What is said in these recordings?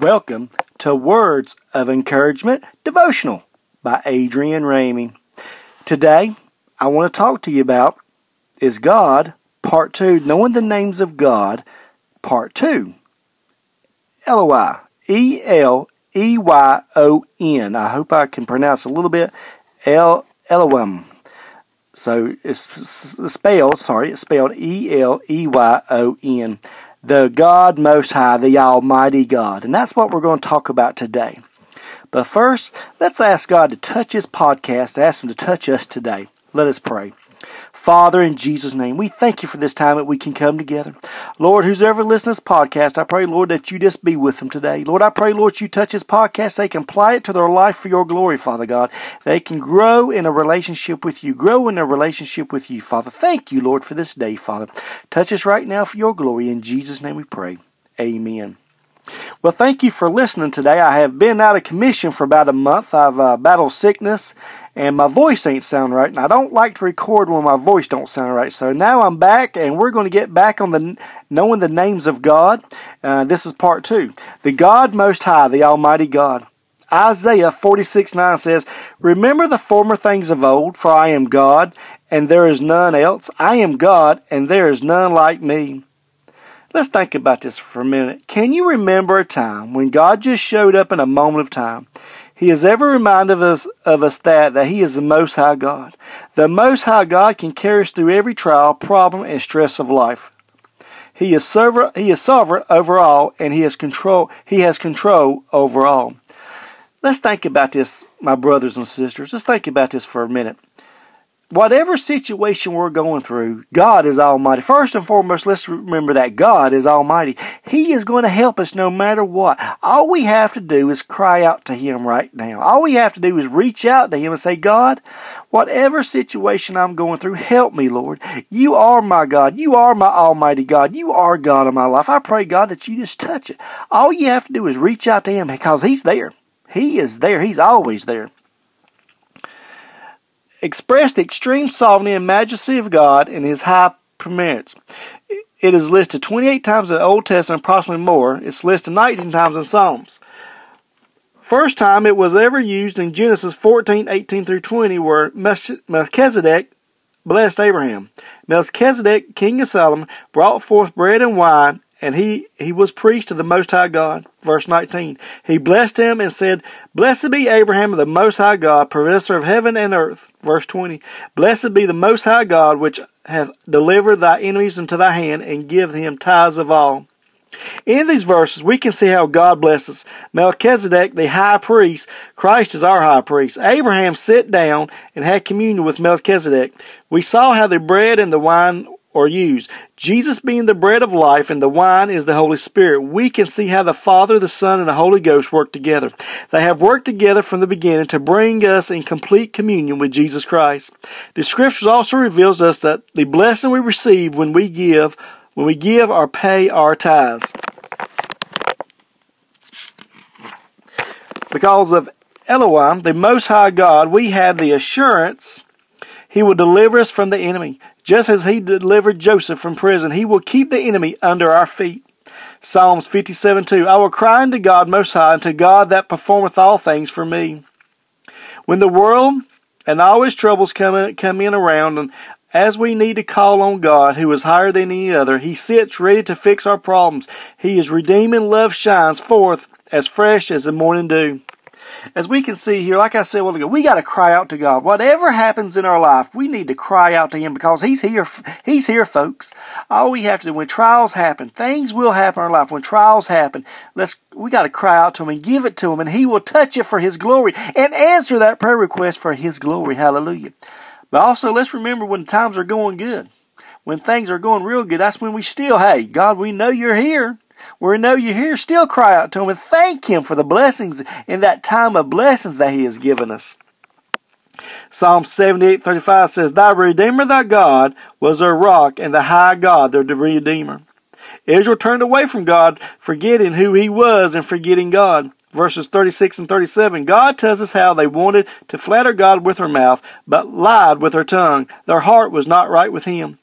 Welcome to Words of Encouragement Devotional by Adrian Ramey. Today, I want to talk to you about Is God, Part 2, Knowing the Names of God, Part 2. Eloi, E L E Y O N. I hope I can pronounce a little bit. El Elohim. So it's spelled, sorry, it's spelled E L E Y O N the God Most High, the Almighty God. And that's what we're going to talk about today. But first, let's ask God to touch His podcast, ask Him to touch us today. Let us pray. Father, in Jesus' name, we thank you for this time that we can come together. Lord, who's ever listening to this podcast, I pray, Lord, that you just be with them today. Lord, I pray, Lord, you touch this podcast. They can apply it to their life for your glory, Father God. They can grow in a relationship with you, grow in a relationship with you, Father. Thank you, Lord, for this day, Father. Touch us right now for your glory. In Jesus' name we pray. Amen. Well, thank you for listening today. I have been out of commission for about a month. I've uh, battled sickness, and my voice ain't sound right. And I don't like to record when my voice don't sound right. So now I'm back, and we're going to get back on the knowing the names of God. Uh, this is part two. The God Most High, the Almighty God. Isaiah 46 9 says, Remember the former things of old, for I am God, and there is none else. I am God, and there is none like me. Let's think about this for a minute. Can you remember a time when God just showed up in a moment of time? He has ever reminded us of us that that He is the Most High God. The Most High God can carry us through every trial, problem, and stress of life. He is sovereign. He is sovereign over all, and He has control. He has control over all. Let's think about this, my brothers and sisters. Let's think about this for a minute whatever situation we're going through, God is Almighty. First and foremost, let's remember that God is Almighty. He is going to help us no matter what. All we have to do is cry out to Him right now. All we have to do is reach out to Him and say, God, whatever situation I'm going through, help me, Lord. You are my God. You are my Almighty God. You are God of my life. I pray, God, that you just touch it. All you have to do is reach out to Him because He's there. He is there. He's always there expressed the extreme sovereignty and majesty of God in his high preeminence. It is listed 28 times in the Old Testament, approximately more. It's listed 19 times in Psalms. First time it was ever used in Genesis 14, 18 through 20, where Melchizedek blessed Abraham. Melchizedek, king of Salem, brought forth bread and wine and he, he was priest of the Most High God. Verse 19. He blessed him and said, Blessed be Abraham of the Most High God, possessor of heaven and earth. Verse 20. Blessed be the Most High God, which hath delivered thy enemies into thy hand, and give him tithes of all. In these verses, we can see how God blesses. Melchizedek, the high priest, Christ is our high priest. Abraham sat down and had communion with Melchizedek. We saw how the bread and the wine or use. Jesus being the bread of life and the wine is the Holy Spirit. We can see how the Father, the Son, and the Holy Ghost work together. They have worked together from the beginning to bring us in complete communion with Jesus Christ. The scriptures also reveals us that the blessing we receive when we give, when we give or pay our tithes. Because of Elohim, the Most High God, we have the assurance He will deliver us from the enemy. Just as he delivered Joseph from prison, he will keep the enemy under our feet. Psalms 57 2. I will cry unto God Most High, unto God that performeth all things for me. When the world and all his troubles come in, come in around, and as we need to call on God, who is higher than any other, He sits ready to fix our problems. He is redeeming love shines forth as fresh as the morning dew as we can see here, like I said a while ago, we got to cry out to God. Whatever happens in our life, we need to cry out to Him because He's here. He's here, folks. All we have to do when trials happen, things will happen in our life. When trials happen, let's we got to cry out to Him and give it to Him, and He will touch it for His glory and answer that prayer request for His glory. Hallelujah. But also, let's remember when times are going good when things are going real good, that's when we still, hey, God, we know you're here. We know you're here, still cry out to Him and thank Him for the blessings in that time of blessings that He has given us. Psalm 78:35 says, Thy Redeemer, thy God, was their rock, and the high God, their Redeemer. Israel turned away from God, forgetting who He was and forgetting God. Verses 36 and 37, God tells us how they wanted to flatter God with their mouth, but lied with their tongue. Their heart was not right with Him.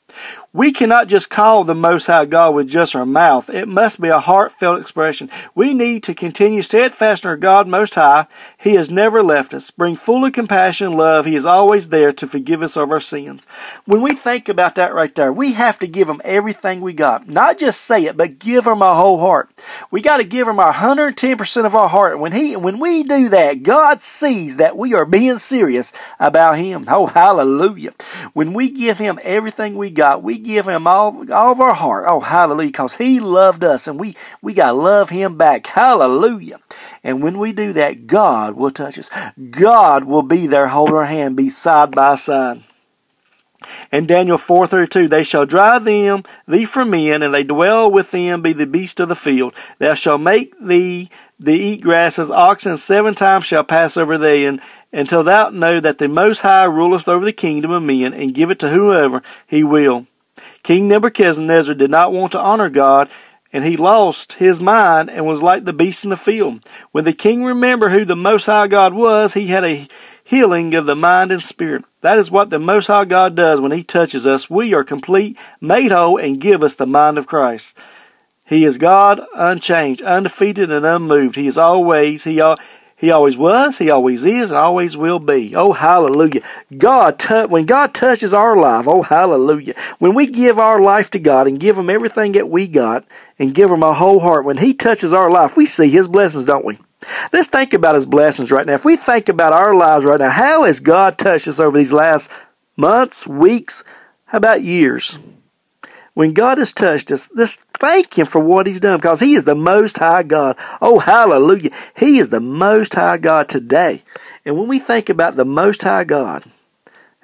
We cannot just call the Most High God with just our mouth. It must be a heartfelt expression. We need to continue steadfast in our God Most High. He has never left us. Bring full of compassion and love. He is always there to forgive us of our sins. When we think about that right there, we have to give Him everything we got. Not just say it, but give Him our whole heart. We got to give Him our 110% of our heart. When He, when we do that, God sees that we are being serious about Him. Oh, hallelujah. When we give Him everything we got, we give him all, all of our heart. Oh, hallelujah, because he loved us and we, we got to love him back. Hallelujah. And when we do that, God will touch us. God will be there, hold our hand, be side by side. And Daniel 4:32, they shall drive them thee from men, and they dwell with them be the beast of the field. Thou shalt make thee to eat grass as oxen seven times shall pass over thee, and until thou know that the Most High ruleth over the kingdom of men, and give it to whoever he will. King Nebuchadnezzar did not want to honor God, and he lost his mind and was like the beast in the field. When the king remembered who the Most High God was, he had a healing of the mind and spirit. That is what the Most High God does when he touches us. We are complete, made whole, and give us the mind of Christ. He is God, unchanged, undefeated, and unmoved. He is always, he, he always was, He always is, and always will be. Oh, hallelujah. God, t- when God touches our life, oh, hallelujah. When we give our life to God and give Him everything that we got and give Him our whole heart, when He touches our life, we see His blessings, don't we? Let's think about His blessings right now. If we think about our lives right now, how has God touched us over these last months, weeks, how about years? When God has touched us, let's thank Him for what He's done because He is the Most High God. Oh, hallelujah. He is the Most High God today. And when we think about the Most High God,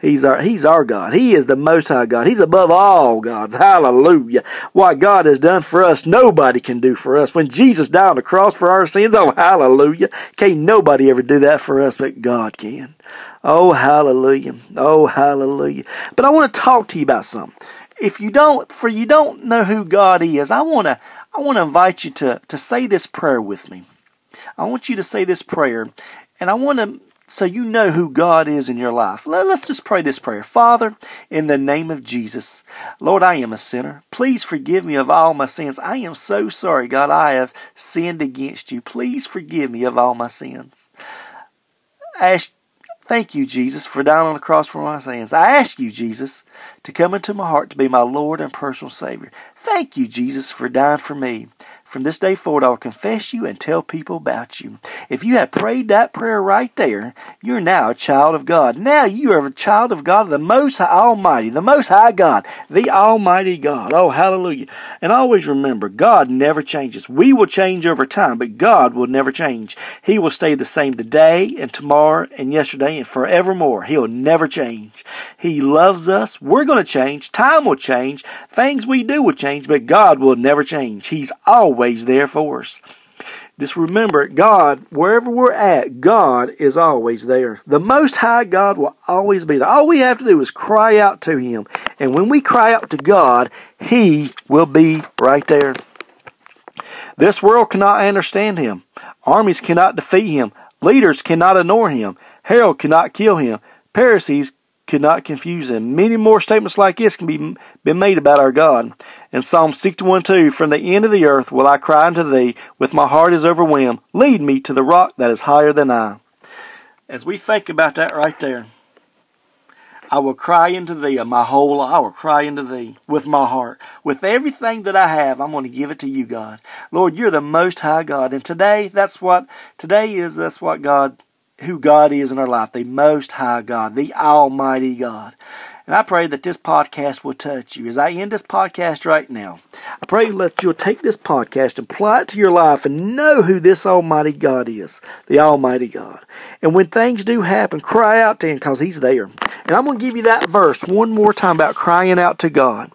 He's our, he's our God. He is the Most High God. He's above all gods. Hallelujah. What God has done for us, nobody can do for us. When Jesus died on the cross for our sins, oh, hallelujah. Can't nobody ever do that for us, but God can. Oh, hallelujah. Oh, hallelujah. But I want to talk to you about something if you don't for you don't know who God is, I want to I want to invite you to to say this prayer with me. I want you to say this prayer and I want to so you know who God is in your life. Let's just pray this prayer. Father, in the name of Jesus, Lord, I am a sinner. Please forgive me of all my sins. I am so sorry, God, I have sinned against you. Please forgive me of all my sins. Ask Thank you, Jesus, for dying on the cross for my sins. I ask you, Jesus, to come into my heart to be my Lord and personal Savior. Thank you, Jesus, for dying for me. From this day forward, I will confess you and tell people about you. If you have prayed that prayer right there, you're now a child of God. Now you are a child of God, the Most High Almighty, the Most High God, the Almighty God. Oh, hallelujah. And always remember, God never changes. We will change over time, but God will never change. He will stay the same today and tomorrow and yesterday and forevermore. He'll never change. He loves us. We're going to change. Time will change. Things we do will change, but God will never change. He's always always there for us. Just remember, God, wherever we're at, God is always there. The Most High God will always be there. All we have to do is cry out to Him. And when we cry out to God, He will be right there. This world cannot understand Him. Armies cannot defeat Him. Leaders cannot ignore Him. Herod cannot kill Him. Pharisees could not confuse him. Many more statements like this can be been made about our God. In Psalm 61 2, From the end of the earth will I cry unto thee, with my heart is overwhelmed. Lead me to the rock that is higher than I. As we think about that right there, I will cry into thee, my whole I will cry into thee with my heart. With everything that I have, I'm going to give it to you, God. Lord, you're the most high God. And today, that's what, today is, that's what God who God is in our life, the Most High God, the Almighty God. And I pray that this podcast will touch you. As I end this podcast right now, I pray that you'll take this podcast and apply it to your life and know who this Almighty God is, the Almighty God. And when things do happen, cry out to Him because He's there. And I'm going to give you that verse one more time about crying out to God.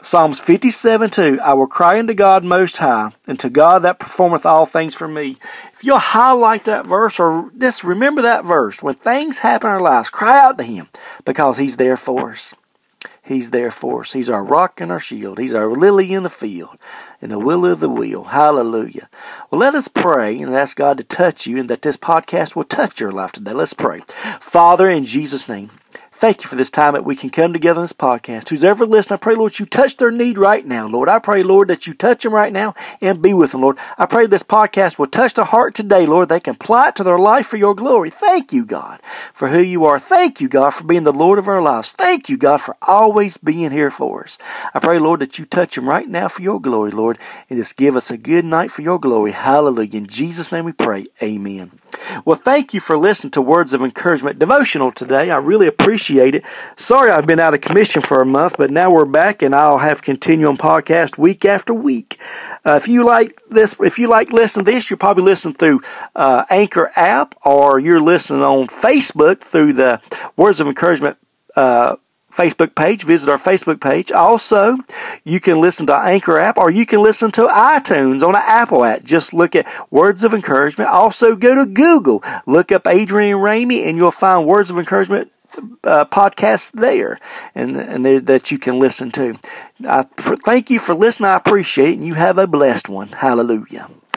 Psalms 57 2 I will cry unto God Most High, and to God that performeth all things for me. If you'll highlight that verse or just remember that verse, when things happen in our lives, cry out to Him because He's there for us. He's there for us. He's our rock and our shield. He's our lily in the field and the will of the wheel. Hallelujah. Well, let us pray and ask God to touch you and that this podcast will touch your life today. Let's pray. Father, in Jesus' name, Thank you for this time that we can come together on this podcast. Who's ever listening, I pray, Lord, you touch their need right now, Lord. I pray, Lord, that you touch them right now and be with them, Lord. I pray this podcast will touch their heart today, Lord. They can apply it to their life for your glory. Thank you, God, for who you are. Thank you, God, for being the Lord of our lives. Thank you, God, for always being here for us. I pray, Lord, that you touch them right now for your glory, Lord, and just give us a good night for your glory. Hallelujah. In Jesus' name we pray. Amen. Well, thank you for listening to Words of Encouragement devotional today. I really appreciate it. Sorry I've been out of commission for a month, but now we're back and I'll have continuing podcast week after week. Uh, if you like this, if you like listening to this, you're probably listening through uh, Anchor app or you're listening on Facebook through the Words of Encouragement uh, Facebook page. Visit our Facebook page. Also, you can listen to Anchor app or you can listen to iTunes on an Apple app. Just look at Words of Encouragement. Also, go to Google. Look up Adrian Ramey and you'll find Words of Encouragement uh, podcasts there and, and that you can listen to. I, thank you for listening. I appreciate it. And you have a blessed one. Hallelujah.